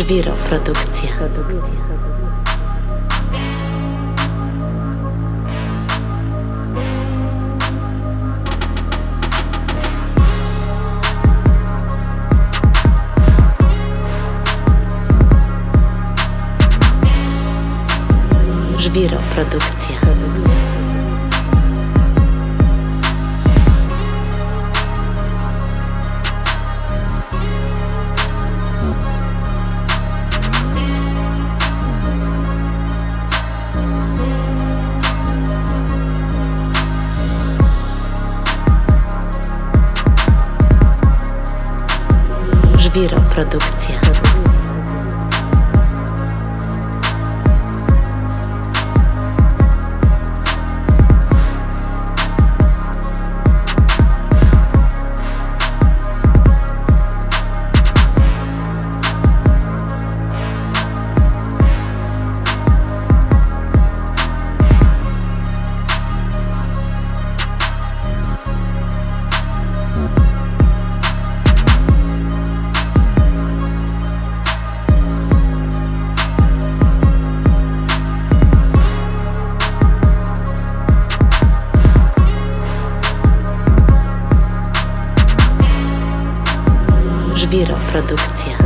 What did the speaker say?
Żwiro Produkcja. Żwiro Produkcja. Żwiro Produkcja. Żwiro Produkcja.